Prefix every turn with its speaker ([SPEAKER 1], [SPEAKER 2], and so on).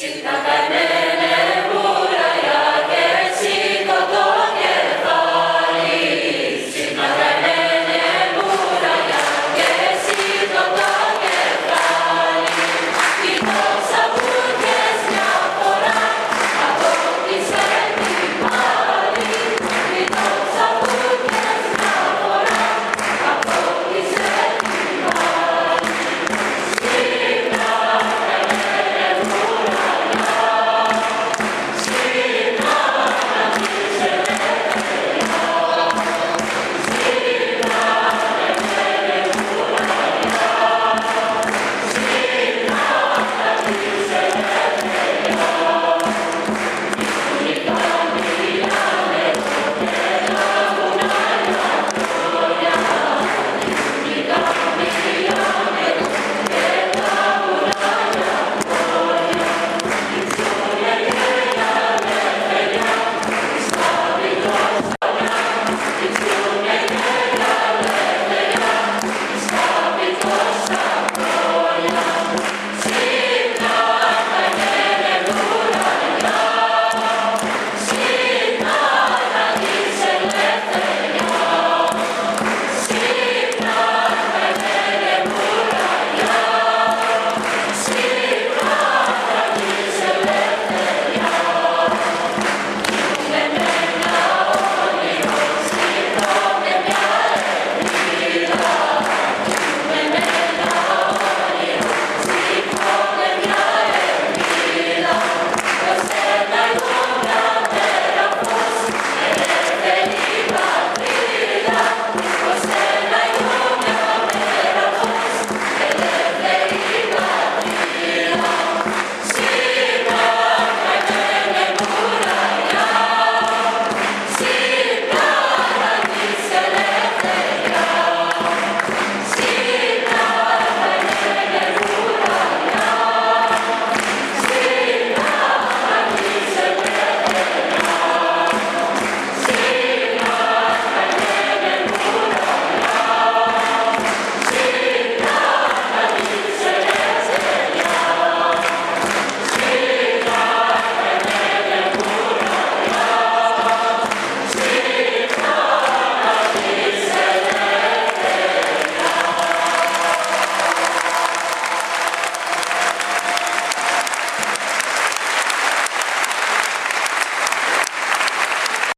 [SPEAKER 1] to